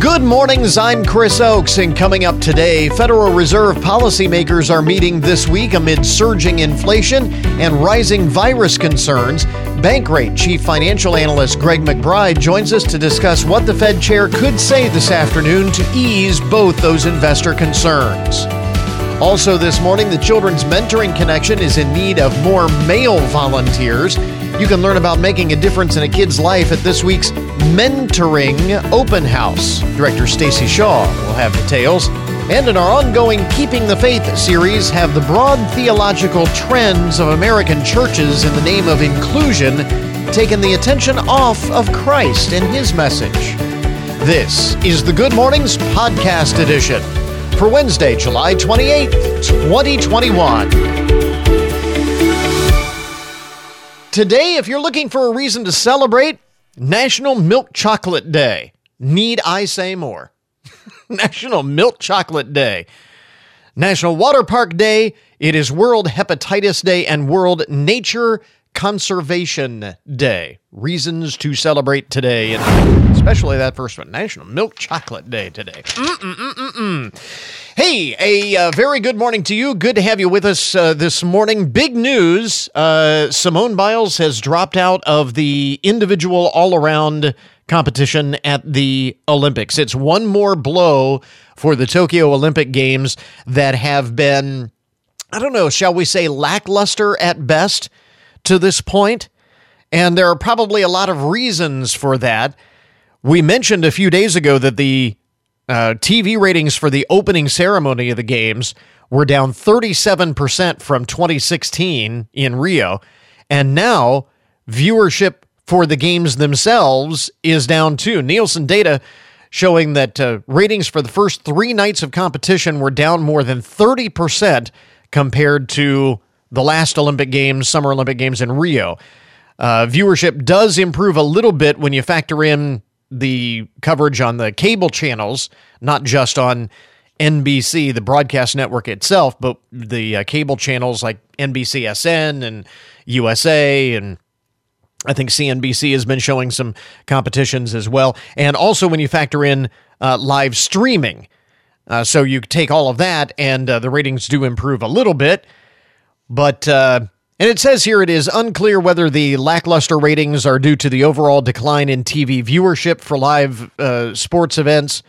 Good mornings, I'm Chris Oakes, and coming up today, Federal Reserve policymakers are meeting this week amid surging inflation and rising virus concerns. Bankrate Chief Financial Analyst Greg McBride joins us to discuss what the Fed chair could say this afternoon to ease both those investor concerns. Also, this morning, the Children's Mentoring Connection is in need of more male volunteers. You can learn about making a difference in a kid's life at this week's Mentoring Open House. Director Stacy Shaw will have details. And in our ongoing Keeping the Faith series, have the broad theological trends of American churches in the name of inclusion taken the attention off of Christ and his message. This is the Good Mornings Podcast Edition for Wednesday, July 28th, 2021. Today, if you're looking for a reason to celebrate, National Milk Chocolate Day. Need I say more? National Milk Chocolate Day. National Water Park Day. It is World Hepatitis Day and World Nature Conservation Day. Reasons to celebrate today, and especially that first one, National Milk Chocolate Day today. Mm-mm-mm-mm. Hey, a uh, very good morning to you. Good to have you with us uh, this morning. Big news uh, Simone Biles has dropped out of the individual all around competition at the Olympics. It's one more blow for the Tokyo Olympic Games that have been, I don't know, shall we say, lackluster at best to this point, and there are probably a lot of reasons for that. We mentioned a few days ago that the uh, TV ratings for the opening ceremony of the games were down 37% from 2016 in Rio, and now viewership for the games themselves is down too. Nielsen data showing that uh, ratings for the first three nights of competition were down more than 30% compared to the last Olympic Games, Summer Olympic Games in Rio. Uh, viewership does improve a little bit when you factor in the coverage on the cable channels, not just on NBC, the broadcast network itself, but the uh, cable channels like NBCSN and USA and I think CNBC has been showing some competitions as well. And also when you factor in uh, live streaming. Uh, so you take all of that, and uh, the ratings do improve a little bit. But, uh, and it says here it is unclear whether the lackluster ratings are due to the overall decline in TV viewership for live uh, sports events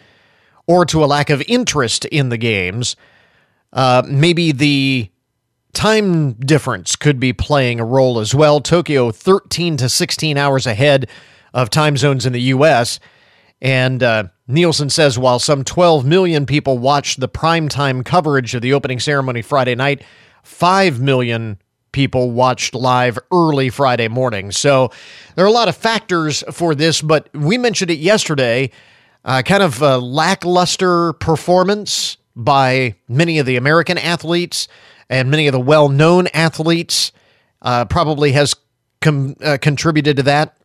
or to a lack of interest in the games. Uh, maybe the time difference could be playing a role as well. Tokyo 13 to 16 hours ahead of time zones in the U.S. And uh, Nielsen says while some 12 million people watched the primetime coverage of the opening ceremony Friday night, 5 million people watched live early Friday morning. So there are a lot of factors for this, but we mentioned it yesterday. Uh, kind of lackluster performance by many of the American athletes and many of the well known athletes uh, probably has com- uh, contributed to that.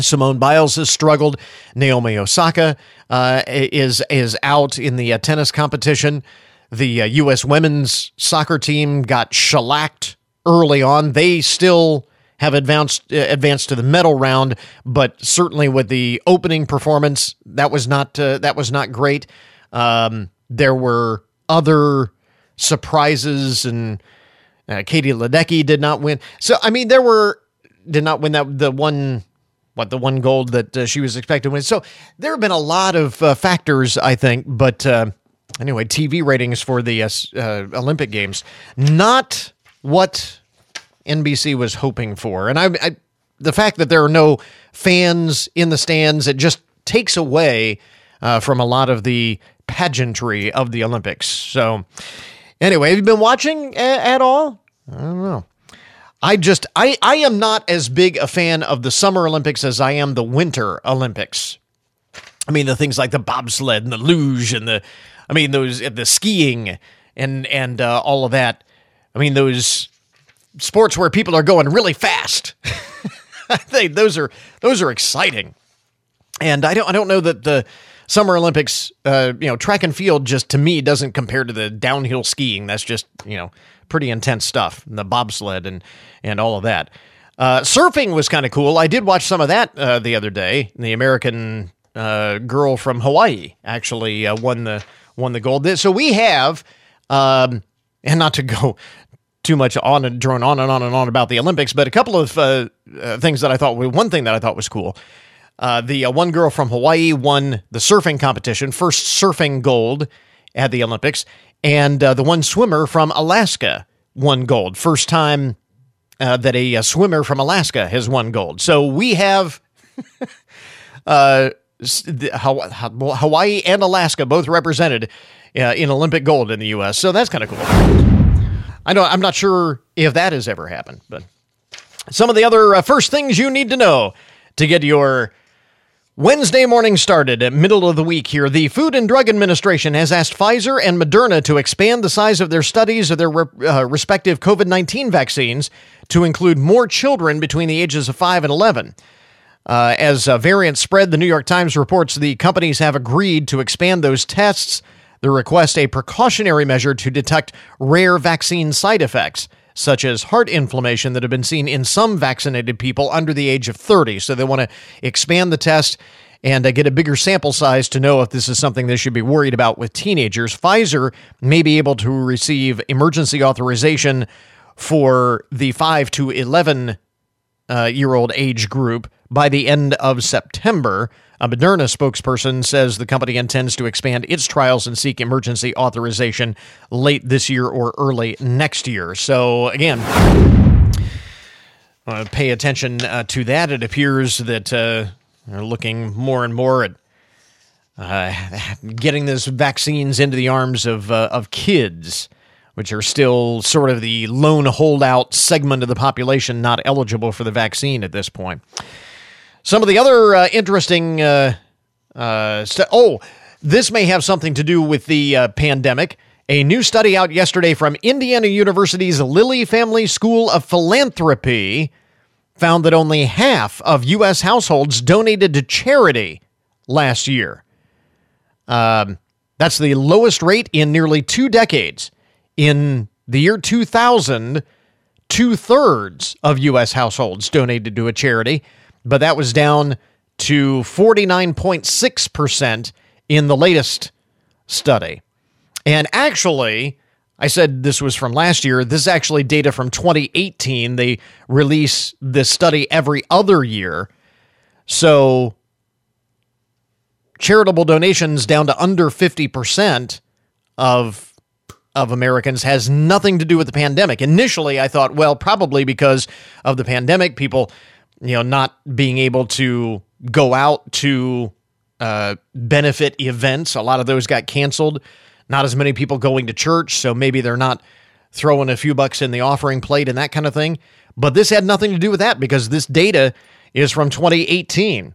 Simone Biles has struggled. Naomi Osaka uh, is is out in the uh, tennis competition. The U.S. Uh, women's soccer team got shellacked early on. They still have advanced uh, advanced to the medal round, but certainly with the opening performance, that was not that was not great. Um, there were other surprises, and uh, Katie Ledecky did not win. So I mean, there were did not win that the one what the one gold that uh, she was expected to win. So there have been a lot of uh, factors, I think, but uh, anyway, TV ratings for the uh, uh, Olympic Games not what NBC was hoping for, and I, I the fact that there are no fans in the stands it just takes away uh, from a lot of the pageantry of the Olympics. So Anyway, have you been watching a- at all? I don't know. I just I I am not as big a fan of the Summer Olympics as I am the Winter Olympics. I mean the things like the bobsled and the luge and the I mean those the skiing and and uh, all of that. I mean those sports where people are going really fast. I think those are those are exciting. And I don't I don't know that the Summer Olympics, uh, you know, track and field just to me doesn't compare to the downhill skiing. That's just you know pretty intense stuff. And the bobsled and and all of that. Uh, surfing was kind of cool. I did watch some of that uh, the other day. The American uh, girl from Hawaii actually uh, won the won the gold. So we have, um, and not to go too much on and drone on and on and on about the Olympics, but a couple of uh, uh, things that I thought one thing that I thought was cool. Uh, the uh, one girl from Hawaii won the surfing competition, first surfing gold at the Olympics, and uh, the one swimmer from Alaska won gold, first time uh, that a, a, swimmer from Alaska has won gold. So we have Hawaii and Alaska both represented in Olympic gold in the U.S. So that's kind of cool. I know I'm not sure if that has ever happened, but some of the other uh, first things you need to know to get your Wednesday morning started at middle of the week here. The Food and Drug Administration has asked Pfizer and Moderna to expand the size of their studies of their re- uh, respective COVID 19 vaccines to include more children between the ages of 5 and 11. Uh, as uh, variants spread, the New York Times reports the companies have agreed to expand those tests the request a precautionary measure to detect rare vaccine side effects, such as heart inflammation that have been seen in some vaccinated people under the age of 30. So they want to expand the test and uh, get a bigger sample size to know if this is something they should be worried about with teenagers. Pfizer may be able to receive emergency authorization for the 5 to 11 uh, year old age group by the end of September. A Moderna spokesperson says the company intends to expand its trials and seek emergency authorization late this year or early next year. So, again, uh, pay attention uh, to that. It appears that uh, they're looking more and more at uh, getting these vaccines into the arms of uh, of kids, which are still sort of the lone holdout segment of the population not eligible for the vaccine at this point. Some of the other uh, interesting. Uh, uh, st- oh, this may have something to do with the uh, pandemic. A new study out yesterday from Indiana University's Lilly Family School of Philanthropy found that only half of U.S. households donated to charity last year. Um, that's the lowest rate in nearly two decades. In the year 2000, two thirds of U.S. households donated to a charity but that was down to 49.6% in the latest study. And actually, I said this was from last year. This is actually data from 2018. They release this study every other year. So charitable donations down to under 50% of of Americans has nothing to do with the pandemic. Initially, I thought, well, probably because of the pandemic, people you know, not being able to go out to uh, benefit events. A lot of those got canceled. Not as many people going to church, so maybe they're not throwing a few bucks in the offering plate and that kind of thing. But this had nothing to do with that because this data is from 2018.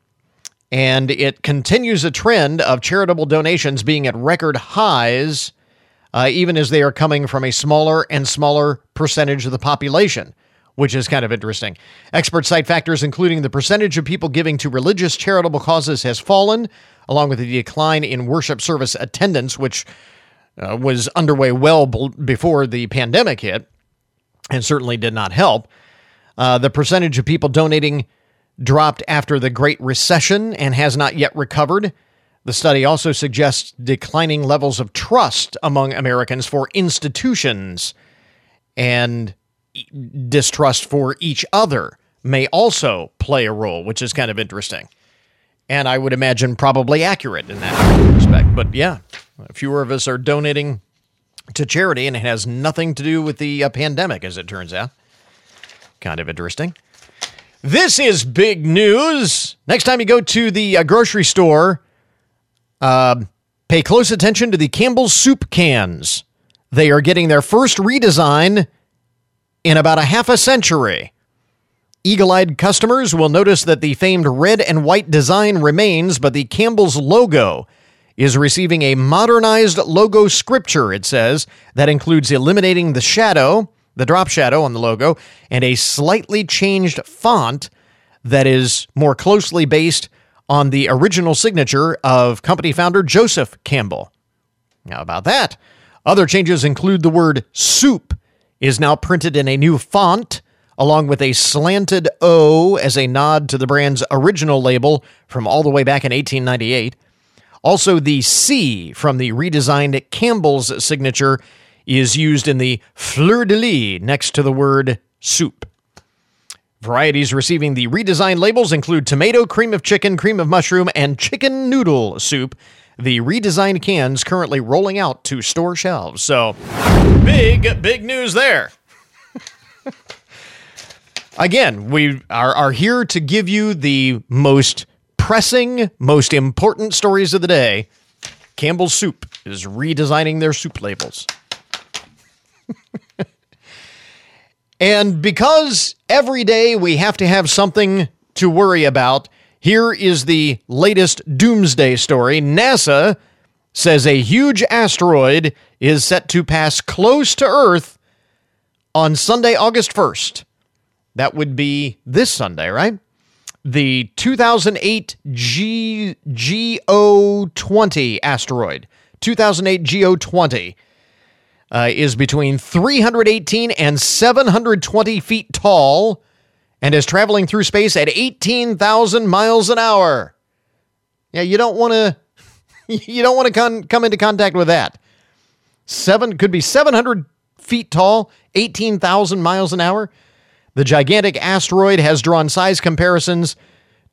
And it continues a trend of charitable donations being at record highs, uh, even as they are coming from a smaller and smaller percentage of the population which is kind of interesting. Experts cite factors including the percentage of people giving to religious charitable causes has fallen, along with the decline in worship service attendance, which uh, was underway well before the pandemic hit and certainly did not help. Uh, the percentage of people donating dropped after the Great Recession and has not yet recovered. The study also suggests declining levels of trust among Americans for institutions and distrust for each other may also play a role, which is kind of interesting. And I would imagine probably accurate in that respect. But yeah, fewer of us are donating to charity, and it has nothing to do with the uh, pandemic, as it turns out. Kind of interesting. This is big news. Next time you go to the uh, grocery store, uh, pay close attention to the Campbell's soup cans. They are getting their first redesign in about a half a century. Eagle eyed customers will notice that the famed red and white design remains, but the Campbell's logo is receiving a modernized logo scripture, it says, that includes eliminating the shadow, the drop shadow on the logo, and a slightly changed font that is more closely based on the original signature of company founder Joseph Campbell. Now, about that? Other changes include the word soup is now printed in a new font along with a slanted O as a nod to the brand's original label from all the way back in 1898. Also, the C from the redesigned Campbell's signature is used in the fleur de lis next to the word soup. Varieties receiving the redesigned labels include tomato, cream of chicken, cream of mushroom, and chicken noodle soup. The redesigned cans currently rolling out to store shelves. So, big, big news there. Again, we are, are here to give you the most pressing, most important stories of the day. Campbell's Soup is redesigning their soup labels. And because every day we have to have something to worry about, here is the latest doomsday story. NASA says a huge asteroid is set to pass close to Earth on Sunday, August 1st. That would be this Sunday, right? The 2008 G- GO20 asteroid. 2008 GO20 uh, is between 318 and 720 feet tall and is traveling through space at 18,000 miles an hour. Yeah, you don't want to you don't want to con- come into contact with that. Seven could be 700 feet tall, 18,000 miles an hour. The gigantic asteroid has drawn size comparisons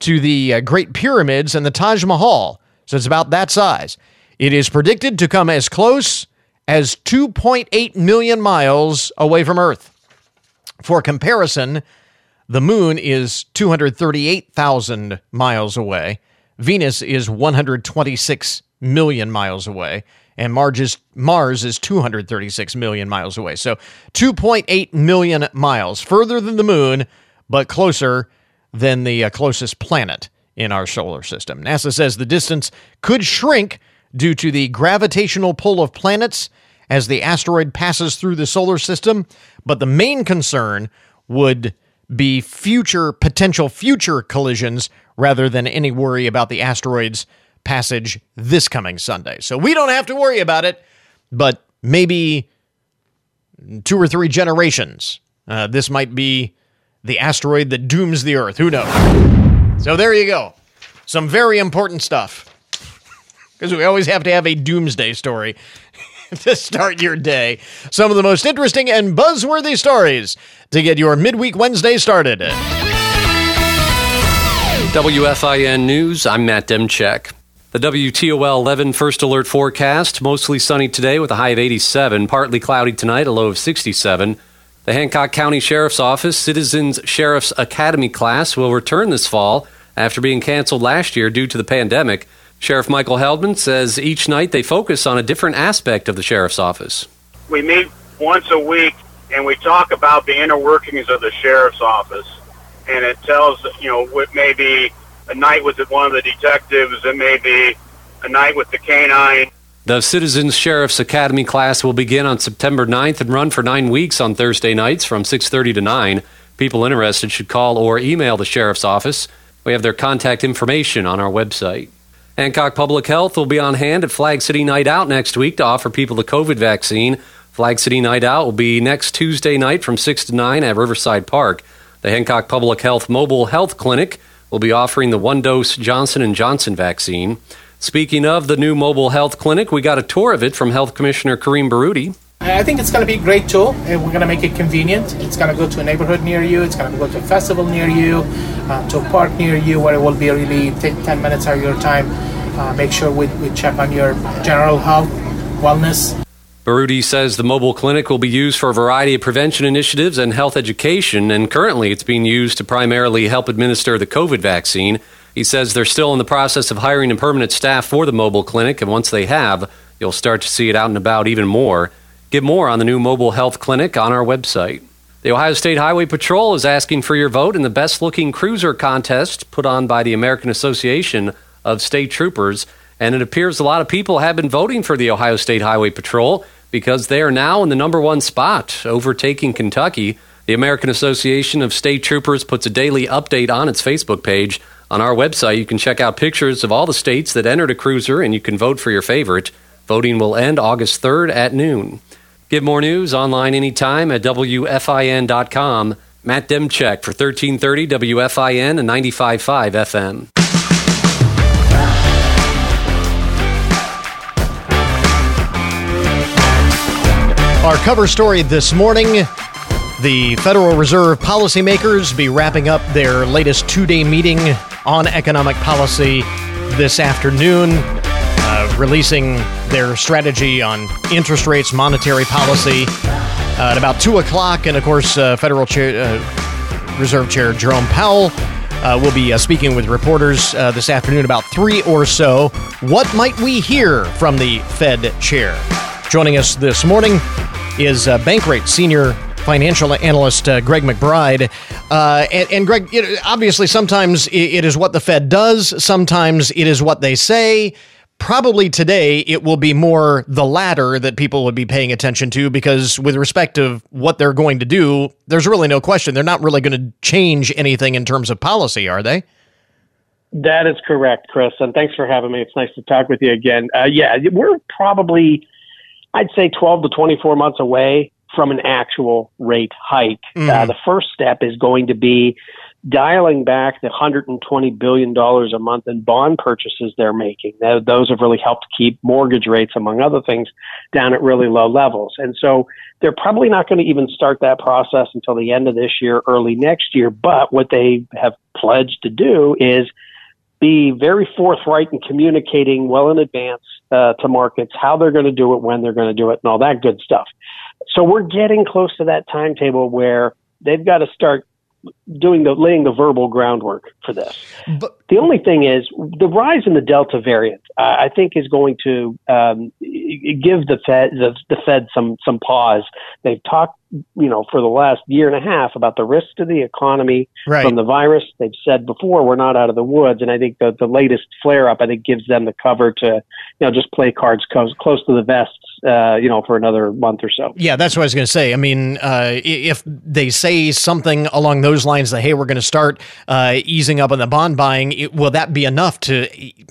to the uh, Great Pyramids and the Taj Mahal, so it's about that size. It is predicted to come as close as 2.8 million miles away from Earth. For comparison, the moon is 238,000 miles away, Venus is 126 million miles away, and Mars is, Mars is 236 million miles away. So 2.8 million miles further than the moon, but closer than the uh, closest planet in our solar system. NASA says the distance could shrink due to the gravitational pull of planets as the asteroid passes through the solar system, but the main concern would be future potential future collisions rather than any worry about the asteroid's passage this coming Sunday. So we don't have to worry about it, but maybe two or three generations. Uh, this might be the asteroid that dooms the Earth. Who knows? So there you go. Some very important stuff. Because we always have to have a doomsday story to start your day. Some of the most interesting and buzzworthy stories to get your midweek Wednesday started. WFIN News, I'm Matt Demchek. The WTOL 11 first alert forecast mostly sunny today with a high of 87, partly cloudy tonight, a low of 67. The Hancock County Sheriff's Office Citizens Sheriff's Academy class will return this fall after being canceled last year due to the pandemic. Sheriff Michael Heldman says each night they focus on a different aspect of the sheriff's office. We meet once a week and we talk about the inner workings of the sheriff's office. And it tells, you know, what may be a night with one of the detectives, it may be a night with the canine. The Citizens Sheriff's Academy class will begin on September 9th and run for nine weeks on Thursday nights from 6.30 to 9. People interested should call or email the sheriff's office. We have their contact information on our website. Hancock Public Health will be on hand at Flag City Night Out next week to offer people the COVID vaccine. Flag City Night Out will be next Tuesday night from 6 to 9 at Riverside Park. The Hancock Public Health Mobile Health Clinic will be offering the one-dose Johnson & Johnson vaccine. Speaking of the new mobile health clinic, we got a tour of it from Health Commissioner Karim Baroudi. I think it's going to be a great tool. We're going to make it convenient. It's going to go to a neighborhood near you. It's going to go to a festival near you, uh, to a park near you, where it will be really take 10 minutes of your time. Uh, make sure we, we check on your general health, wellness. Baroudi says the mobile clinic will be used for a variety of prevention initiatives and health education, and currently it's being used to primarily help administer the COVID vaccine. He says they're still in the process of hiring a permanent staff for the mobile clinic, and once they have, you'll start to see it out and about even more. Get more on the new mobile health clinic on our website. The Ohio State Highway Patrol is asking for your vote in the best looking cruiser contest put on by the American Association of State Troopers. And it appears a lot of people have been voting for the Ohio State Highway Patrol because they are now in the number one spot, overtaking Kentucky. The American Association of State Troopers puts a daily update on its Facebook page. On our website, you can check out pictures of all the states that entered a cruiser and you can vote for your favorite. Voting will end August 3rd at noon. Get more news online anytime at WFIN.com. Matt Demchek for 1330 WFIN and 95.5 FM. Our cover story this morning the Federal Reserve policymakers be wrapping up their latest two day meeting on economic policy this afternoon, uh, releasing their strategy on interest rates, monetary policy uh, at about 2 o'clock. And of course, uh, Federal Chair, uh, Reserve Chair Jerome Powell. Uh, will be uh, speaking with reporters this afternoon about three or so. What might we hear from the Fed chair? Joining us this morning is Bankrate senior financial analyst uh, Greg McBride. Uh, and, and, Greg, know, obviously, sometimes it is what the Fed does, sometimes it is what they say. Probably today it will be more the latter that people would be paying attention to because, with respect of what they're going to do, there's really no question. They're not really going to change anything in terms of policy, are they? That is correct, Chris. And thanks for having me. It's nice to talk with you again. Uh, yeah, we're probably I'd say 12 to 24 months away from an actual rate hike. Mm. Uh, the first step is going to be dialing back the $120 billion a month in bond purchases they're making. Those have really helped keep mortgage rates, among other things, down at really low levels. And so they're probably not going to even start that process until the end of this year, early next year. But what they have pledged to do is be very forthright in communicating well in advance uh, to markets how they're going to do it, when they're going to do it, and all that good stuff. So we're getting close to that timetable where they've got to start doing the laying the verbal groundwork for this. But the only thing is the rise in the Delta variant. Uh, I think is going to um, give the Fed the, the Fed some some pause. They've talked, you know, for the last year and a half about the risk to the economy right. from the virus. They've said before we're not out of the woods, and I think the the latest flare up I think gives them the cover to you know just play cards close, close to the vest uh, you know, for another month or so. Yeah, that's what I was going to say. I mean, uh, if they say something along those lines that, hey, we're going to start uh, easing up on the bond buying, it, will that be enough to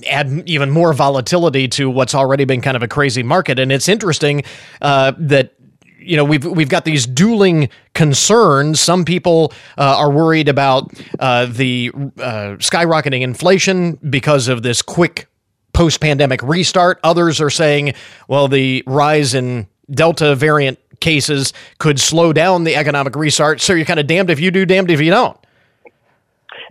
add even more volatility to what's already been kind of a crazy market? And it's interesting uh, that you know we've we've got these dueling concerns. Some people uh, are worried about uh, the uh, skyrocketing inflation because of this quick post pandemic restart. Others are saying, well, the rise in Delta variant cases could slow down the economic restart. So you're kind of damned if you do, damned if you don't.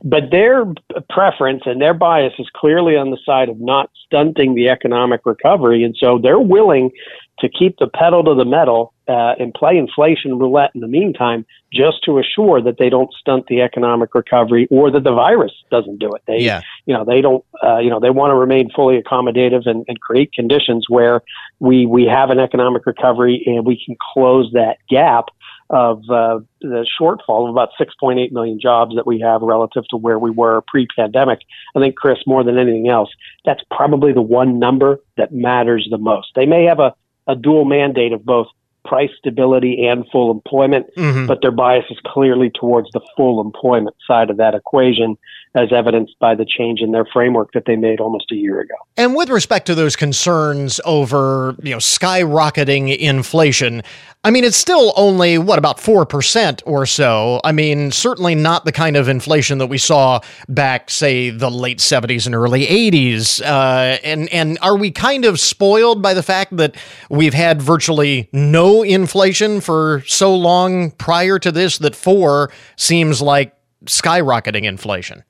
But their preference and their bias is clearly on the side of not stunting the economic recovery. And so they're willing to keep the pedal to the metal uh, and play inflation roulette in the meantime, just to assure that they don't stunt the economic recovery or that the virus doesn't do it. They, yeah. you know, they don't, uh, you know, they want to remain fully accommodative and, and create conditions where we we have an economic recovery and we can close that gap of uh, the shortfall of about 6.8 million jobs that we have relative to where we were pre-pandemic. I think, Chris, more than anything else, that's probably the one number that matters the most. They may have a, a dual mandate of both price stability and full employment, mm-hmm. but their bias is clearly towards the full employment side of that equation, as evidenced by the change in their framework that they made almost a year ago. And with respect to those concerns over, you know, skyrocketing inflation, I mean, it's still only what about 4% or so. I mean, certainly not the kind of inflation that we saw back say the late 70s and early 80s. Uh, and and are we kind of spoiled by the fact that we've had virtually no inflation for so long prior to this that 4 seems like skyrocketing inflation?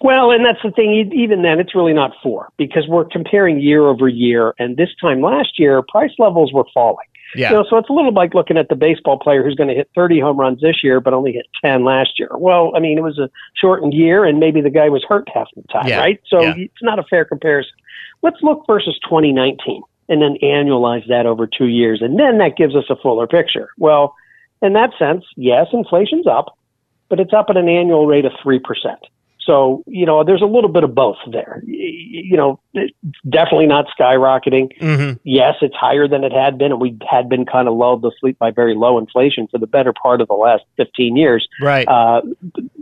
Well, and that's the thing. Even then, it's really not four because we're comparing year over year. And this time last year, price levels were falling. Yeah. You know, so it's a little like looking at the baseball player who's going to hit 30 home runs this year, but only hit 10 last year. Well, I mean, it was a shortened year, and maybe the guy was hurt half the time, yeah. right? So yeah. it's not a fair comparison. Let's look versus 2019 and then annualize that over two years, and then that gives us a fuller picture. Well, in that sense, yes, inflation's up, but it's up at an annual rate of 3%. So, you know, there's a little bit of both there. You know, definitely not skyrocketing. Mm-hmm. Yes, it's higher than it had been, and we had been kind of lulled to sleep by very low inflation for the better part of the last 15 years. Right. Uh,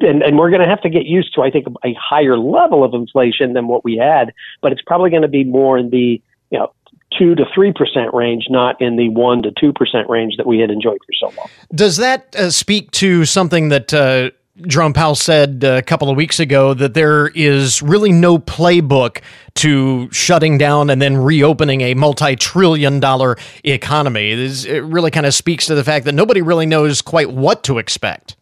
and, and we're going to have to get used to, I think, a higher level of inflation than what we had, but it's probably going to be more in the, you know, two to three percent range, not in the one to two percent range that we had enjoyed for so long. Does that uh, speak to something that uh, Jerome Powell said a couple of weeks ago that there is really no playbook to shutting down and then reopening a multi-trillion dollar economy? It really kind of speaks to the fact that nobody really knows quite what to expect.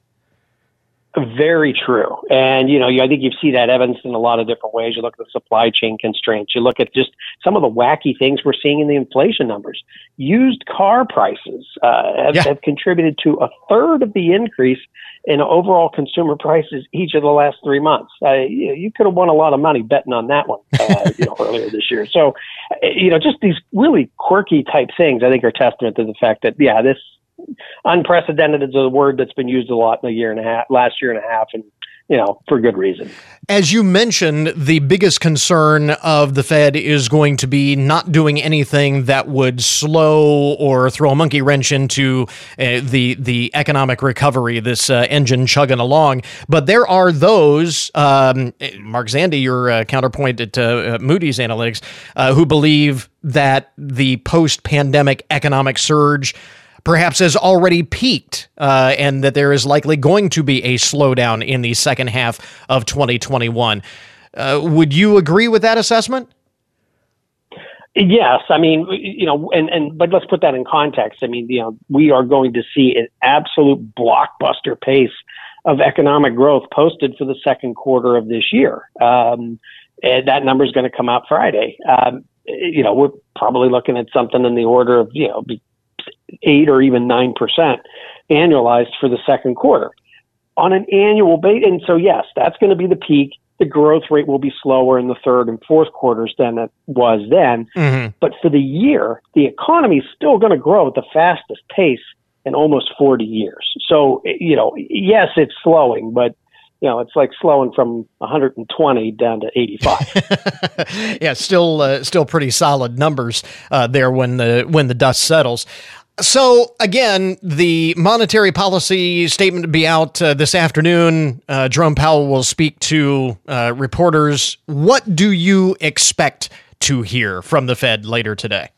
Very true. And, you know, I think you see that evidence in a lot of different ways. You look at the supply chain constraints. You look at just some of the wacky things we're seeing in the inflation numbers. Used car prices uh, have, yeah. have contributed to a third of the increase in overall consumer prices each of the last three months. Uh, you, you could have won a lot of money betting on that one, uh, you know, earlier this year. So, you know, just these really quirky type things, I think, are testament to the fact that, yeah, this unprecedented is a word that's been used a lot in the year and a half, last year and a half, and you know, for good reason. As you mentioned, the biggest concern of the Fed is going to be not doing anything that would slow or throw a monkey wrench into uh, the the economic recovery, this uh, engine chugging along. But there are those, um, Mark Zandi, your uh, counterpoint at uh, Moody's Analytics, uh, who believe that the post pandemic economic surge perhaps has already peaked uh, and that there is likely going to be a slowdown in the second half of 2021. Uh, would you agree with that assessment? Yes, I mean, you know, and, and but let's put that in context. I mean, you know, we are going to see an absolute blockbuster pace of economic growth posted for the second quarter of this year. Um, and that number is going to come out Friday. Um, you know, we're probably looking at something in the order of, you know, eight or even nine percent annualized for the second quarter on an annual basis. And so, yes, that's going to be the peak. The growth rate will be slower in the third and fourth quarters than it was then. Mm-hmm. But for the year, the economy is still going to grow at the fastest pace in almost 40 years. So, you know, yes, it's slowing, but you know, it's like slowing from 120 down to 85. yeah, still, uh, still pretty solid numbers uh, there when the when the dust settles. So again, the monetary policy statement to be out uh, this afternoon. Uh, Jerome Powell will speak to uh, reporters. What do you expect to hear from the Fed later today?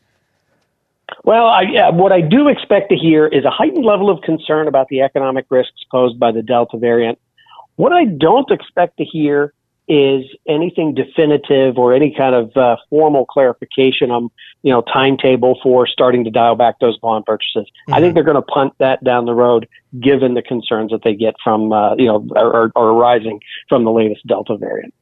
Well, I, yeah, what I do expect to hear is a heightened level of concern about the economic risks posed by the Delta variant. What I don't expect to hear is anything definitive or any kind of uh, formal clarification on you know timetable for starting to dial back those bond purchases. Mm-hmm. I think mm-hmm. they're going to punt that down the road, given the concerns that they get from uh, you know are, are arising from the latest Delta variant.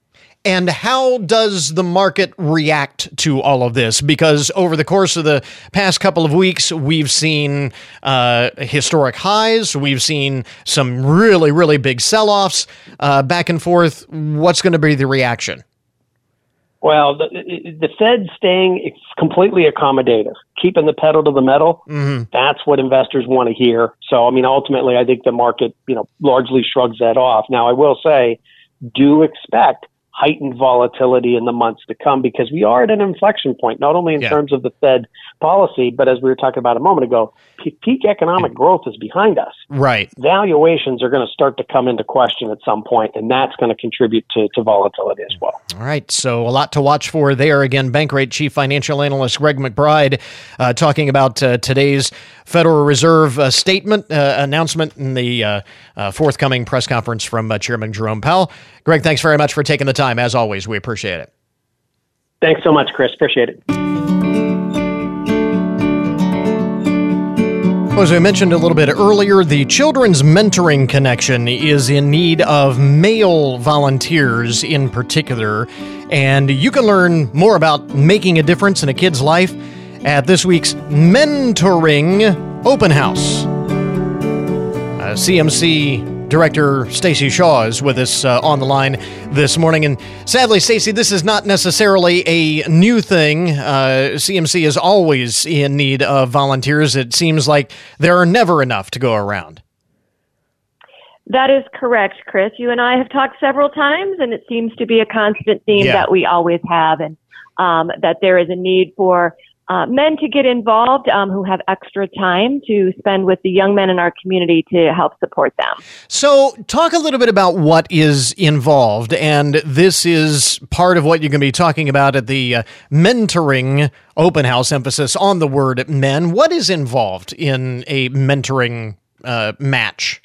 And how does the market react to all of this? Because over the course of the past couple of weeks, we've seen uh, historic highs. We've seen some really, really big sell offs uh, back and forth. What's going to be the reaction? Well, the, the Fed staying completely accommodative, keeping the pedal to the metal. Mm-hmm. That's what investors want to hear. So, I mean, ultimately, I think the market, you know, largely shrugs that off. Now, I will say, do expect heightened volatility in the months to come because we are at an inflection point, not only in yeah. terms of the Fed policy, but as we were talking about a moment ago, peak economic growth is behind us. Right. Valuations are going to start to come into question at some point, and that's going to contribute to, to volatility as well. All right. So, a lot to watch for there. Again, Bankrate Chief Financial Analyst Greg McBride uh, talking about uh, today's Federal Reserve uh, statement uh, announcement in the uh, uh, forthcoming press conference from Chairman Jerome Powell. Greg, thanks very much for taking the time. As always, we appreciate it. Thanks so much, Chris. Appreciate it. As I mentioned a little bit earlier, the Children's Mentoring Connection is in need of male volunteers in particular, and you can learn more about making a difference in a kid's life at this week's Mentoring Open House. Uh, CMC Director Stacy Shaw is with us uh, on the line this morning. And sadly, Stacy, this is not necessarily a new thing. Uh, CMC is always in need of volunteers. It seems like there are never enough to go around. That is correct, Chris. You and I have talked several times, and it seems to be a constant theme yeah. that we always have, and um, that there is a need for uh, men to get involved um, who have extra time to spend with the young men in our community to help support them. So, talk a little bit about what is involved. And this is part of what you're going to be talking about at the uh, mentoring open house emphasis on the word men. What is involved in a mentoring uh, match?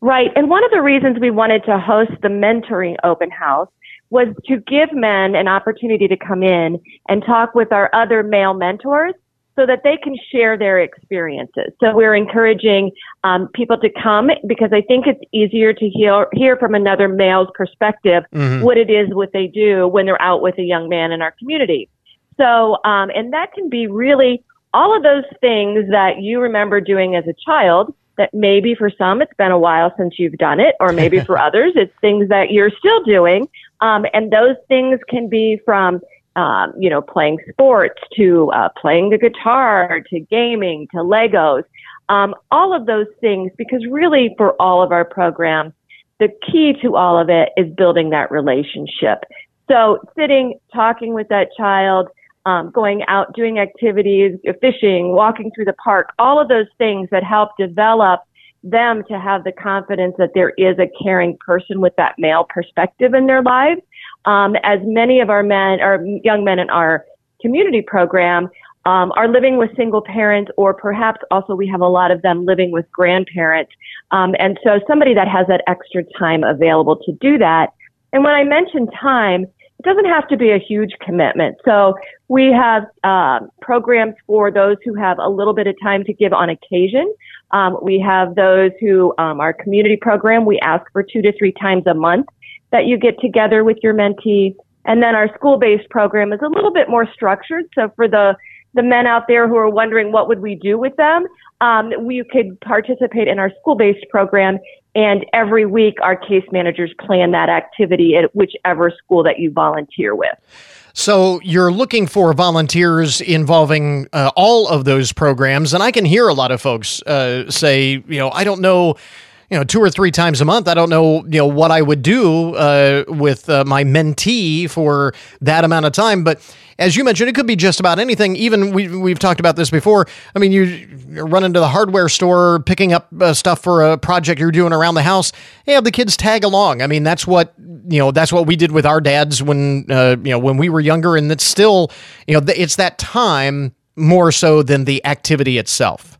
Right. And one of the reasons we wanted to host the mentoring open house was to give men an opportunity to come in and talk with our other male mentors so that they can share their experiences. So we're encouraging um, people to come because I think it's easier to hear, hear from another male's perspective mm-hmm. what it is what they do when they're out with a young man in our community. So, um, and that can be really all of those things that you remember doing as a child that maybe for some it's been a while since you've done it, or maybe for others it's things that you're still doing. Um, and those things can be from, um, you know, playing sports to uh, playing the guitar to gaming to Legos, um, all of those things, because really for all of our programs, the key to all of it is building that relationship. So sitting, talking with that child, um, going out, doing activities, fishing, walking through the park, all of those things that help develop them to have the confidence that there is a caring person with that male perspective in their lives. Um, as many of our men, our young men in our community program, um, are living with single parents, or perhaps also we have a lot of them living with grandparents. Um, and so somebody that has that extra time available to do that. And when I mention time, it doesn't have to be a huge commitment. So we have uh, programs for those who have a little bit of time to give on occasion. Um, we have those who, um, our community program, we ask for two to three times a month that you get together with your mentee. And then our school-based program is a little bit more structured. So for the the men out there who are wondering what would we do with them, um, we could participate in our school-based program, and every week our case managers plan that activity at whichever school that you volunteer with. So you're looking for volunteers involving uh, all of those programs, and I can hear a lot of folks uh, say, you know, I don't know you know, two or three times a month. I don't know, you know, what I would do uh, with uh, my mentee for that amount of time. But as you mentioned, it could be just about anything. Even we, we've talked about this before. I mean, you run into the hardware store picking up uh, stuff for a project you're doing around the house. Have the kids tag along. I mean, that's what you know. That's what we did with our dads when uh, you know when we were younger, and it's still you know it's that time more so than the activity itself.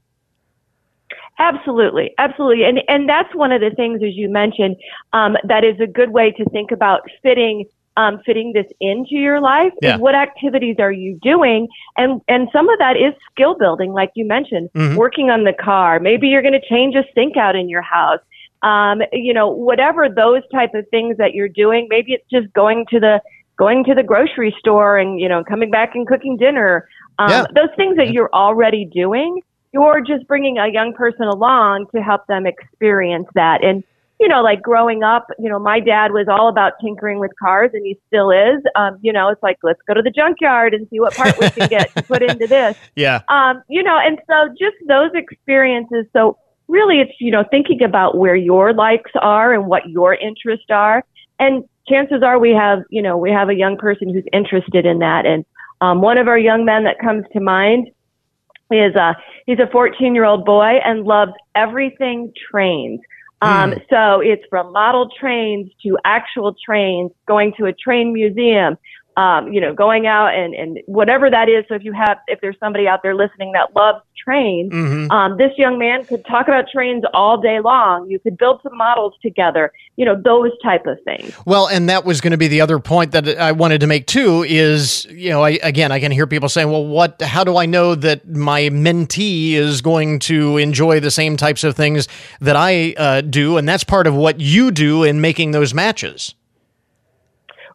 Absolutely, absolutely, and and that's one of the things, as you mentioned, um, that is a good way to think about fitting um, fitting this into your life. Yeah. Is what activities are you doing, and and some of that is skill building, like you mentioned, mm-hmm. working on the car. Maybe you're going to change a sink out in your house. Um, you know, whatever those type of things that you're doing. Maybe it's just going to the going to the grocery store and you know coming back and cooking dinner. Um, yeah. Those things that you're already doing you're just bringing a young person along to help them experience that. And, you know, like growing up, you know, my dad was all about tinkering with cars and he still is. Um, you know, it's like, let's go to the junkyard and see what part we can get to put into this. Yeah. Um, you know, and so just those experiences. So really it's, you know, thinking about where your likes are and what your interests are. And chances are we have, you know, we have a young person who's interested in that. And um, one of our young men that comes to mind is a he's a 14 year old boy and loves everything trains. Um, mm. So it's from model trains to actual trains, going to a train museum, um, you know, going out and, and whatever that is. So if you have, if there's somebody out there listening that loves trains, mm-hmm. um, this young man could talk about trains all day long. You could build some models together, you know, those type of things. Well, and that was going to be the other point that I wanted to make too is, you know, I, again, I can hear people saying, well, what, how do I know that my mentee is going to enjoy the same types of things that I uh, do? And that's part of what you do in making those matches.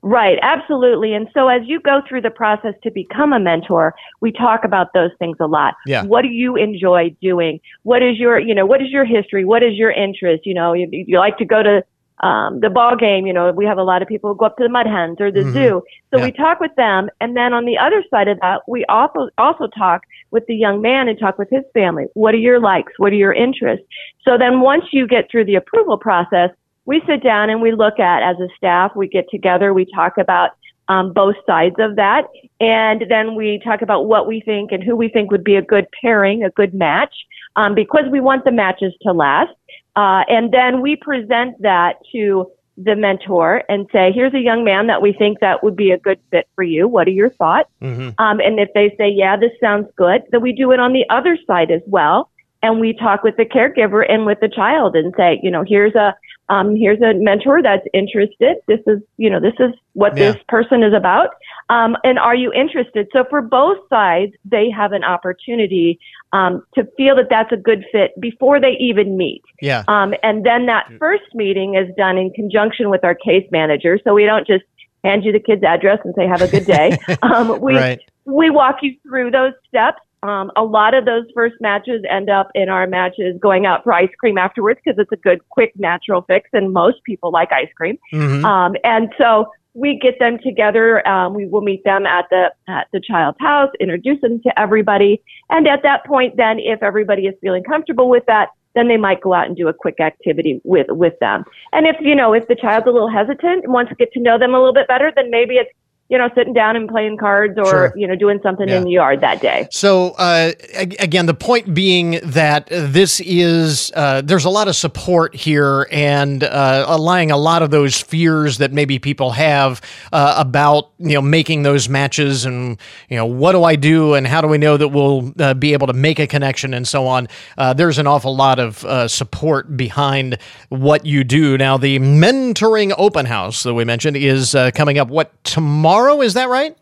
Right, absolutely. And so as you go through the process to become a mentor, we talk about those things a lot. Yeah. What do you enjoy doing? What is your, you know, what is your history? What is your interest? You know, you, you like to go to um, the ball game, you know, we have a lot of people who go up to the mud hens or the mm-hmm. zoo. So yeah. we talk with them. And then on the other side of that, we also, also talk with the young man and talk with his family. What are your likes? What are your interests? So then once you get through the approval process, we sit down and we look at as a staff, we get together, we talk about um, both sides of that. And then we talk about what we think and who we think would be a good pairing, a good match, um, because we want the matches to last. Uh, and then we present that to the mentor and say, here's a young man that we think that would be a good fit for you. What are your thoughts? Mm-hmm. Um, and if they say, yeah, this sounds good, then we do it on the other side as well. And we talk with the caregiver and with the child and say, you know, here's a, um, here's a mentor that's interested. This is, you know, this is what yeah. this person is about. Um, and are you interested? So for both sides, they have an opportunity um, to feel that that's a good fit before they even meet. Yeah. Um, and then that first meeting is done in conjunction with our case manager. So we don't just hand you the kid's address and say have a good day. Um, we right. we walk you through those steps um, a lot of those first matches end up in our matches going out for ice cream afterwards because it's a good, quick, natural fix, and most people like ice cream. Mm-hmm. Um, and so we get them together. Um, we will meet them at the at the child's house, introduce them to everybody, and at that point, then if everybody is feeling comfortable with that, then they might go out and do a quick activity with with them. And if you know if the child's a little hesitant and wants to get to know them a little bit better, then maybe it's you know, sitting down and playing cards or, sure. you know, doing something yeah. in the yard that day. So, uh, again, the point being that this is, uh, there's a lot of support here and uh, allaying a lot of those fears that maybe people have uh, about, you know, making those matches and, you know, what do I do and how do we know that we'll uh, be able to make a connection and so on. Uh, there's an awful lot of support behind what you do. Now, the mentoring open house that we mentioned is coming up, what, tomorrow? Tomorrow. Is that right?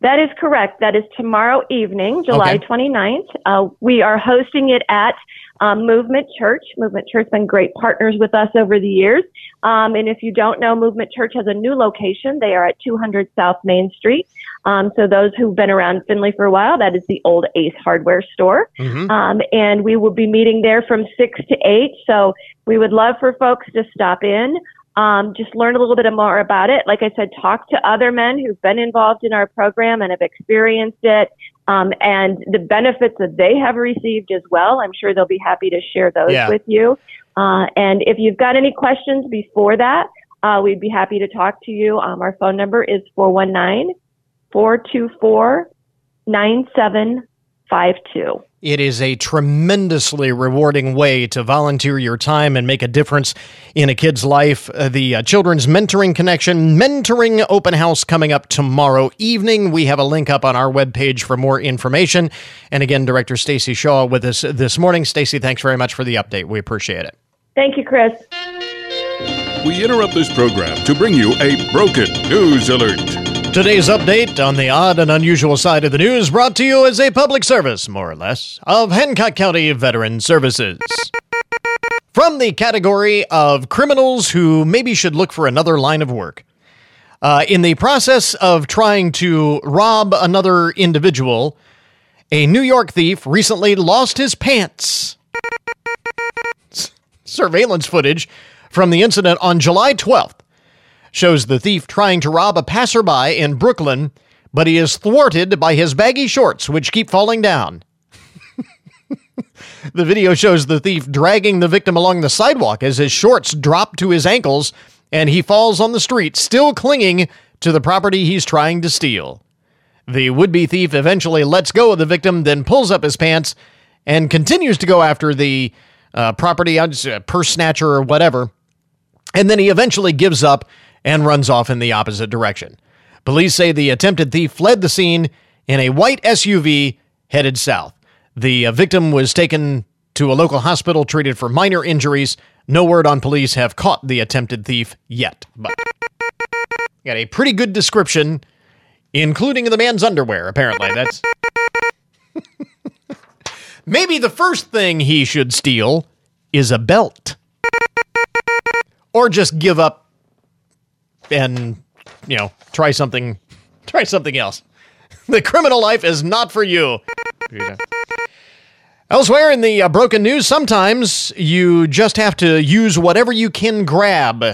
That is correct. That is tomorrow evening, July okay. 29th. Uh, we are hosting it at um, Movement Church. Movement Church has been great partners with us over the years. Um, and if you don't know, Movement Church has a new location. They are at 200 South Main Street. Um, so those who've been around Findlay for a while, that is the old Ace Hardware store. Mm-hmm. Um, and we will be meeting there from 6 to 8. So we would love for folks to stop in. Um, just learn a little bit more about it. Like I said, talk to other men who've been involved in our program and have experienced it um, and the benefits that they have received as well. I'm sure they'll be happy to share those yeah. with you. Uh, and if you've got any questions before that, uh, we'd be happy to talk to you. Um, our phone number is 419 424 9752. It is a tremendously rewarding way to volunteer your time and make a difference in a kid's life. Uh, the uh, Children's Mentoring Connection Mentoring Open House coming up tomorrow evening. We have a link up on our webpage for more information. And again, Director Stacy Shaw with us this morning. Stacy, thanks very much for the update. We appreciate it. Thank you, Chris. We interrupt this program to bring you a broken news alert. Today's update on the odd and unusual side of the news brought to you as a public service, more or less, of Hancock County Veteran Services. From the category of criminals who maybe should look for another line of work. Uh, in the process of trying to rob another individual, a New York thief recently lost his pants. Surveillance footage from the incident on July 12th shows the thief trying to rob a passerby in Brooklyn, but he is thwarted by his baggy shorts, which keep falling down. the video shows the thief dragging the victim along the sidewalk as his shorts drop to his ankles and he falls on the street, still clinging to the property he's trying to steal. The would be thief eventually lets go of the victim, then pulls up his pants and continues to go after the uh, property, uh, purse snatcher or whatever. And then he eventually gives up and runs off in the opposite direction. Police say the attempted thief fled the scene in a white SUV headed south. The uh, victim was taken to a local hospital treated for minor injuries. No word on police have caught the attempted thief yet, but got a pretty good description, including the man's underwear, apparently. That's maybe the first thing he should steal is a belt. Or just give up and you know try something try something else. The criminal life is not for you. Elsewhere in the uh, broken news sometimes you just have to use whatever you can grab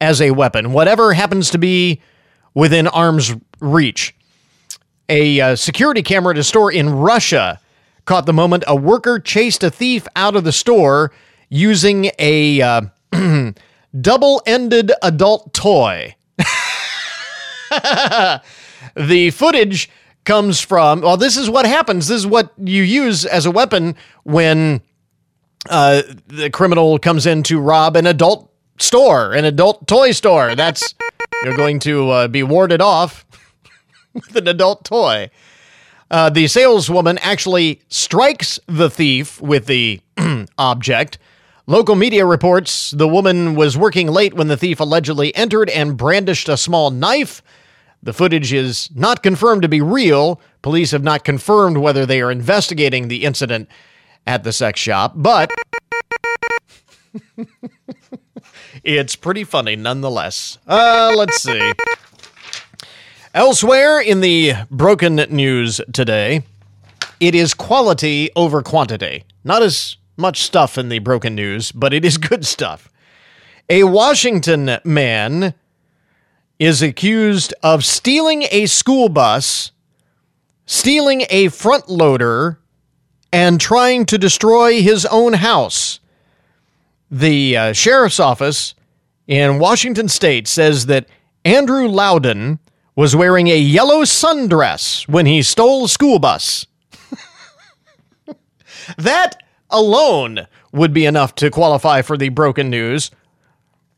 as a weapon whatever happens to be within arm's reach. A uh, security camera at a store in russia caught the moment a worker chased a thief out of the store using a uh, double-ended adult toy the footage comes from, well, this is what happens. This is what you use as a weapon when uh, the criminal comes in to rob an adult store, an adult toy store. That's, you're going to uh, be warded off with an adult toy. Uh, the saleswoman actually strikes the thief with the object. Local media reports the woman was working late when the thief allegedly entered and brandished a small knife. The footage is not confirmed to be real. Police have not confirmed whether they are investigating the incident at the sex shop, but it's pretty funny nonetheless. Uh, let's see. Elsewhere in the broken news today, it is quality over quantity. Not as much stuff in the broken news, but it is good stuff. A Washington man is accused of stealing a school bus, stealing a front loader, and trying to destroy his own house. The uh, sheriff's office in Washington state says that Andrew Loudon was wearing a yellow sundress when he stole a school bus. that alone would be enough to qualify for the broken news.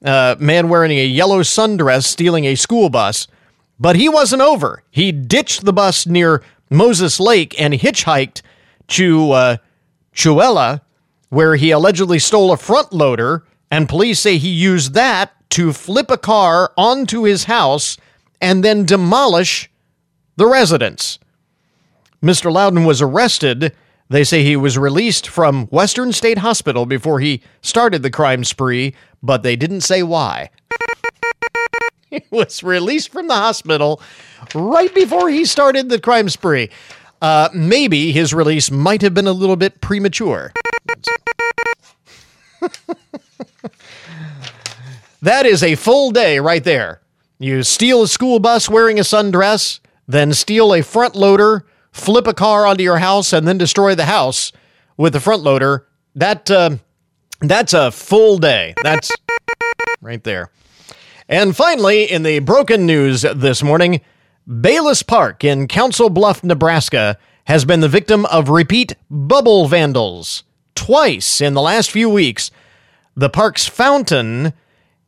Uh, man wearing a yellow sundress stealing a school bus. But he wasn't over. He ditched the bus near Moses Lake and hitchhiked to uh, Chuella, where he allegedly stole a front loader, and police say he used that to flip a car onto his house and then demolish the residence. Mr. Loudon was arrested. They say he was released from Western State Hospital before he started the crime spree, but they didn't say why. he was released from the hospital right before he started the crime spree. Uh, maybe his release might have been a little bit premature. that is a full day right there. You steal a school bus wearing a sundress, then steal a front loader, flip a car onto your house, and then destroy the house with the front loader. That uh, that's a full day. That's right there. And finally, in the broken news this morning, Bayliss Park in Council Bluff, Nebraska, has been the victim of repeat bubble vandals. Twice in the last few weeks, the park's fountain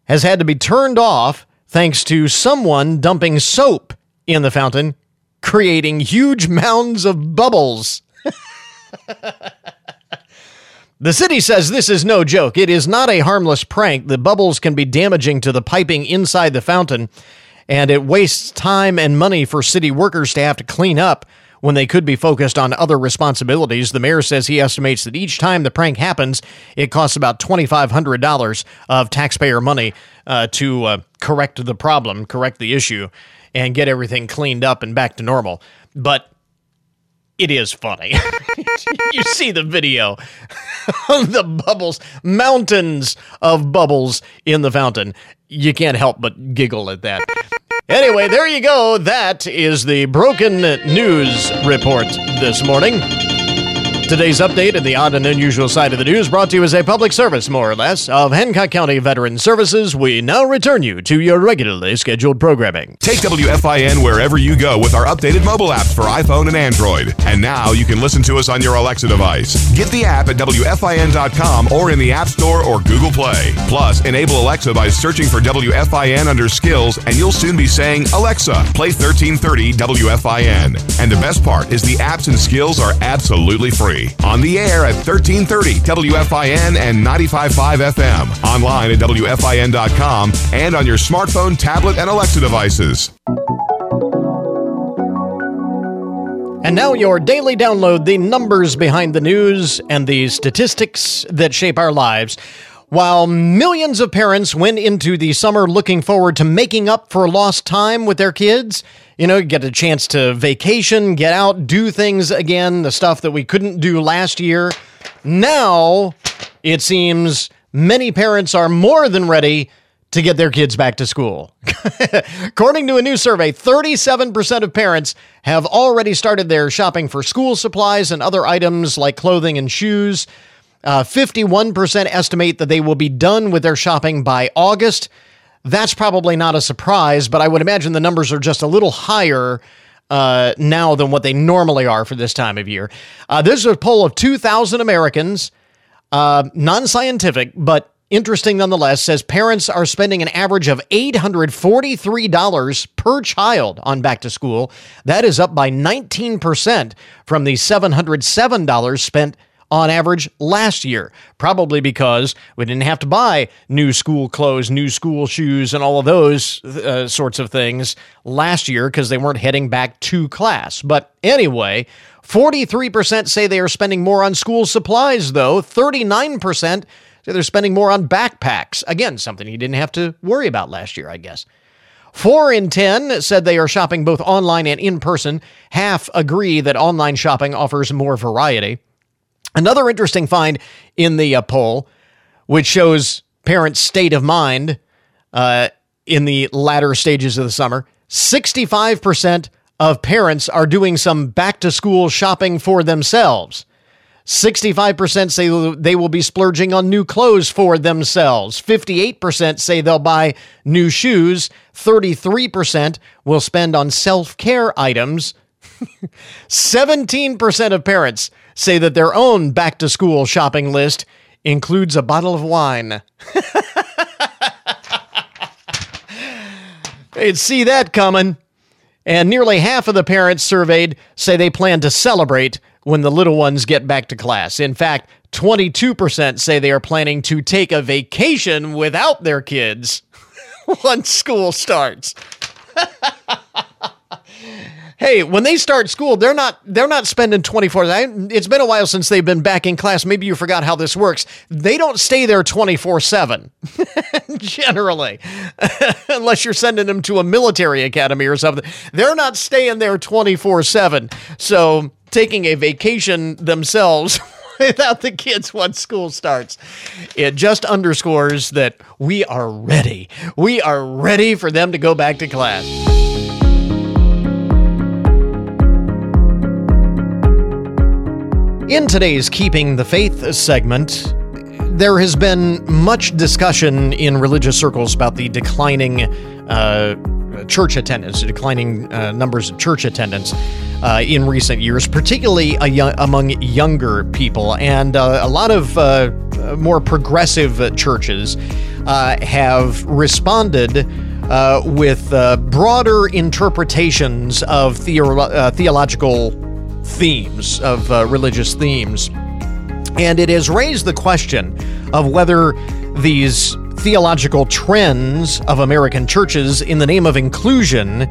has had to be turned off thanks to someone dumping soap in the fountain, creating huge mounds of bubbles. the city says this is no joke. It is not a harmless prank. The bubbles can be damaging to the piping inside the fountain, and it wastes time and money for city workers to have to clean up when they could be focused on other responsibilities. The mayor says he estimates that each time the prank happens, it costs about $2,500 of taxpayer money uh, to uh, correct the problem, correct the issue, and get everything cleaned up and back to normal. But it is funny. you see the video the bubbles, mountains of bubbles in the fountain. You can't help but giggle at that. Anyway, there you go. That is the broken news report this morning. Today's update of the odd and unusual side of the news brought to you as a public service, more or less, of Hancock County Veteran Services. We now return you to your regularly scheduled programming. Take WFIN wherever you go with our updated mobile apps for iPhone and Android. And now you can listen to us on your Alexa device. Get the app at WFIN.com or in the App Store or Google Play. Plus, enable Alexa by searching for WFIN under skills, and you'll soon be saying, Alexa, play 1330 WFIN. And the best part is the apps and skills are absolutely free. On the air at 1330 WFIN and 95.5 FM. Online at WFIN.com and on your smartphone, tablet, and Alexa devices. And now, your daily download the numbers behind the news and the statistics that shape our lives. While millions of parents went into the summer looking forward to making up for lost time with their kids, you know, get a chance to vacation, get out, do things again, the stuff that we couldn't do last year. Now, it seems many parents are more than ready to get their kids back to school. According to a new survey, 37% of parents have already started their shopping for school supplies and other items like clothing and shoes. Uh, 51% estimate that they will be done with their shopping by August. that's probably not a surprise, but I would imagine the numbers are just a little higher uh, now than what they normally are for this time of year. Uh, this is a poll of 2,000 Americans, uh, non scientific, but interesting nonetheless, says parents are spending an average of $843 per child on back to school. That is up by 19% from the $707 spent on average last year. Probably because we didn't have to buy new school clothes, new school shoes, and all of those uh, sorts of things last year because they weren't heading back to class. But anyway, 43% say they are spending more on school supplies, though. 39% say they're spending more on backpacks. Again, something you didn't have to worry about last year, I guess. Four in 10 said they are shopping both online and in person. Half agree that online shopping offers more variety. Another interesting find in the uh, poll, which shows parents' state of mind uh, in the latter stages of the summer 65% of parents are doing some back to school shopping for themselves. 65% say they will be splurging on new clothes for themselves. 58% say they'll buy new shoes. 33% will spend on self care items. 17% of parents say that their own back to school shopping list includes a bottle of wine. They'd see that coming. And nearly half of the parents surveyed say they plan to celebrate when the little ones get back to class. In fact, 22% say they are planning to take a vacation without their kids once school starts. hey, when they start school, they're not they're not spending 24 It's been a while since they've been back in class. Maybe you forgot how this works. They don't stay there 24/7 generally. Unless you're sending them to a military academy or something. They're not staying there 24/7. So, taking a vacation themselves without the kids once school starts. It just underscores that we are ready. We are ready for them to go back to class. In today's Keeping the Faith segment, there has been much discussion in religious circles about the declining uh, church attendance, the declining uh, numbers of church attendance uh, in recent years, particularly among younger people. And uh, a lot of uh, more progressive churches uh, have responded. with broader interpretations of theo- theological themes, of uh, religious themes. And it has raised the question of whether these theological trends of American churches in the name of inclusion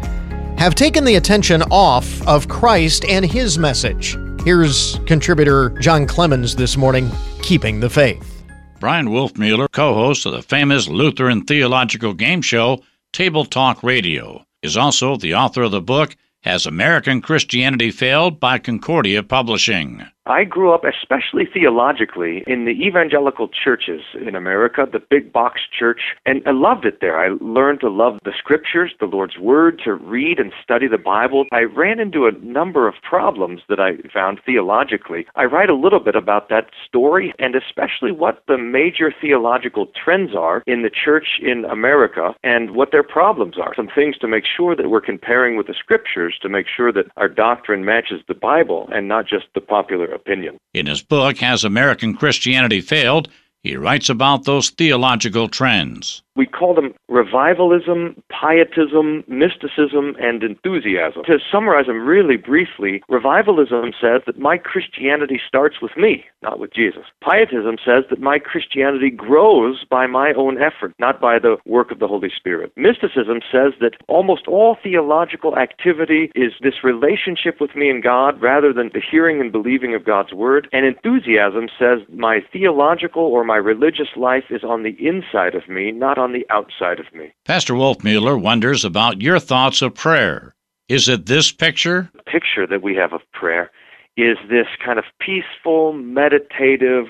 have taken the attention off of Christ and his message. Here's contributor John Clemens this morning, Keeping the Faith. Bryan Wolfmueller, co host of the famous Lutheran theological game show Table Talk Radio, is also the author of the book has American Christianity Failed by Concordia Publishing. I grew up, especially theologically, in the evangelical churches in America, the big box church, and I loved it there. I learned to love the scriptures, the Lord's Word, to read and study the Bible. I ran into a number of problems that I found theologically. I write a little bit about that story and especially what the major theological trends are in the church in America and what their problems are. Some things to make sure that we're comparing with the scriptures to make sure that our doctrine matches the Bible and not just the popular opinion. In his book, Has American Christianity Failed? He writes about those theological trends. We call them revivalism, pietism, mysticism, and enthusiasm. To summarize them really briefly, revivalism says that my Christianity starts with me, not with Jesus. Pietism says that my Christianity grows by my own effort, not by the work of the Holy Spirit. Mysticism says that almost all theological activity is this relationship with me and God rather than the hearing and believing of God's Word. And enthusiasm says my theological or my religious life is on the inside of me, not on the outside of me. Pastor Wolfmueller wonders about your thoughts of prayer. Is it this picture? The picture that we have of prayer is this kind of peaceful, meditative,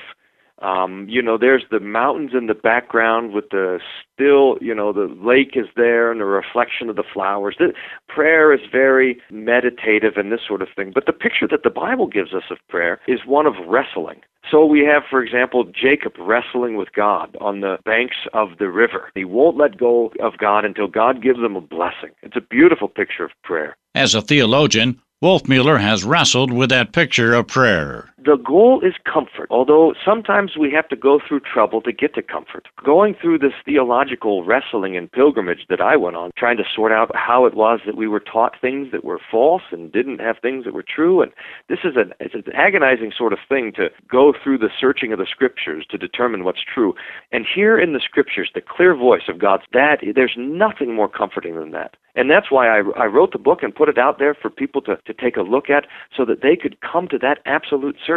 Um, you know, there's the mountains in the background with the still, you know, the lake is there and the reflection of the flowers. The, prayer is very meditative and this sort of thing. But the picture that the Bible gives us of prayer is one of wrestling. So we have, for example, Jacob wrestling with God on the banks of the river. He won't let go of God until God gives him a blessing. It's a beautiful picture of prayer. As a theologian, Wolfmueller has wrestled with that picture of prayer. The goal is comfort, although sometimes we have to go through trouble to get to comfort. Going through this theological wrestling and pilgrimage that I went on, trying to sort out how it was that we were taught things that were false and didn't have things that were true, and this is an, it's an agonizing sort of thing to go through the searching of the scriptures to determine what's true. And here in the scriptures, the clear voice of God's that there's nothing more comforting than that. And that's why I, I wrote the book and put it out there for people to, to take a look at so that they could come to that absolute certainty.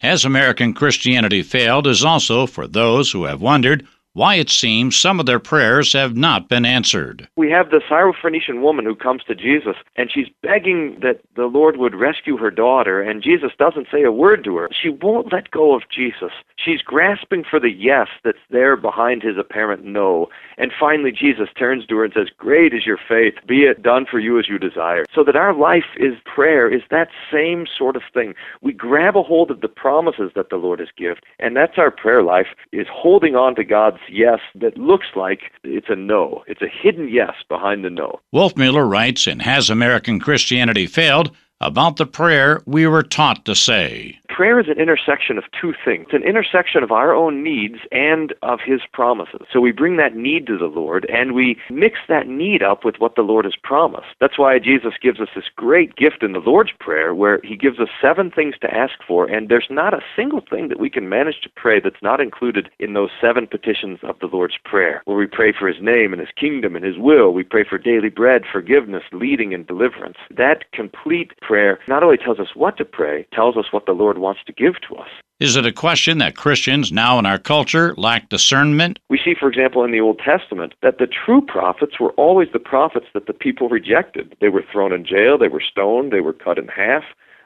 Has American Christianity failed is also for those who have wondered why it seems some of their prayers have not been answered. We have the Syrophoenician woman who comes to Jesus, and she's begging that the Lord would rescue her daughter, and Jesus doesn't say a word to her. She won't let go of Jesus. She's grasping for the yes that's there behind his apparent no. And finally, Jesus turns to her and says, Great is your faith. Be it done for you as you desire. So that our life is prayer, is that same sort of thing. We grab a hold of the promises that the Lord has given, and that's our prayer life, is holding on to God's yes that looks like it's a no. It's a hidden yes behind the no. Wolfmueller writes in Has American Christianity Failed? about the prayer we were taught to say prayer is an intersection of two things. It's an intersection of our own needs and of His promises. So we bring that need to the Lord and we mix that need up with what the Lord has promised. That's why Jesus gives us this great gift in the Lord's Prayer where He gives us seven things to ask for, and there's not a single thing that we can manage to pray that's not included in those seven petitions of the Lord's Prayer, where we pray for His name and His kingdom and His will. We pray for daily bread, forgiveness, leading, and deliverance. That complete prayer not only tells us what to pray, tells us what the Lord wants to give to us. Is it a question that Christians now in our culture lack discernment? We see, for example, in the Old Testament that the true prophets were always the prophets that the people rejected. They were thrown in jail, they were stoned, they were cut in half.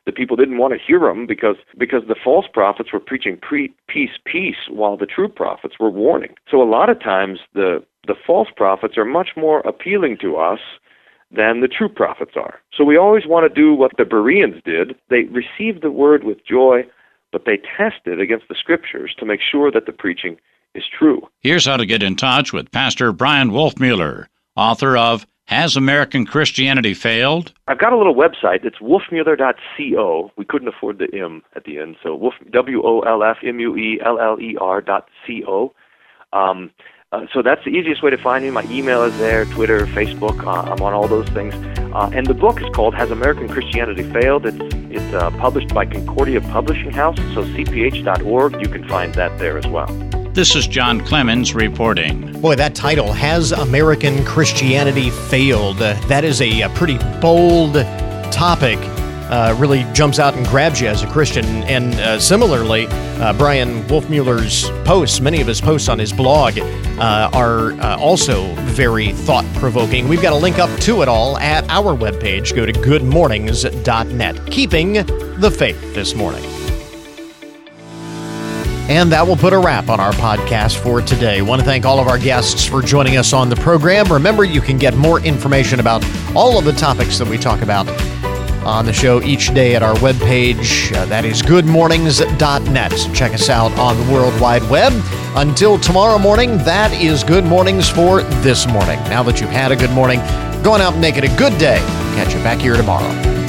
The people didn't want to hear them because because the false prophets were preaching pre- peace, peace, while the true prophets were warning. So a lot of times the the false prophets are much more appealing to us than the true prophets are. So we always want to do what the Bereans did. They received the word with joy, but they tested against the scriptures to make sure that the preaching is true. Here's how to get in touch with Pastor Bryan Wolfmueller, author of Has American Christianity Failed? I've got a little website. It's wolfmueller.co. We couldn't afford the M at the end, so wolf, W-O-L-F-M-U-E-L-L-E-R dot C-O. Um, uh, so that's the easiest way to find me. My email is there, Twitter, Facebook. Uh, I'm on all those things. Uh, and the book is called "Has American Christianity Failed?" It's it's uh, published by Concordia Publishing House. So cph.org, you can find that there as well. This is John Clemens reporting. Boy, that title has American Christianity failed. that is a, a pretty bold topic uh, really jumps out and grabs you as a Christian. And uh, similarly, uh, Bryan Wolfmueller's posts, many of his posts on his blog, uh, are uh, also very thought provoking. We've got a link up to it all at our webpage. Go to goodmornings.net. Keeping the faith this morning. And that will put a wrap on our podcast for today. I want to thank all of our guests for joining us on the program. Remember, you can get more information about all of the topics that we talk about on the show each day at our webpage. Uh, that is goodmornings.net. Check us out on the World Wide Web. Until tomorrow morning, that is Good Mornings for this morning. Now that you've had a good morning, go on out and make it a good day. Catch you back here tomorrow.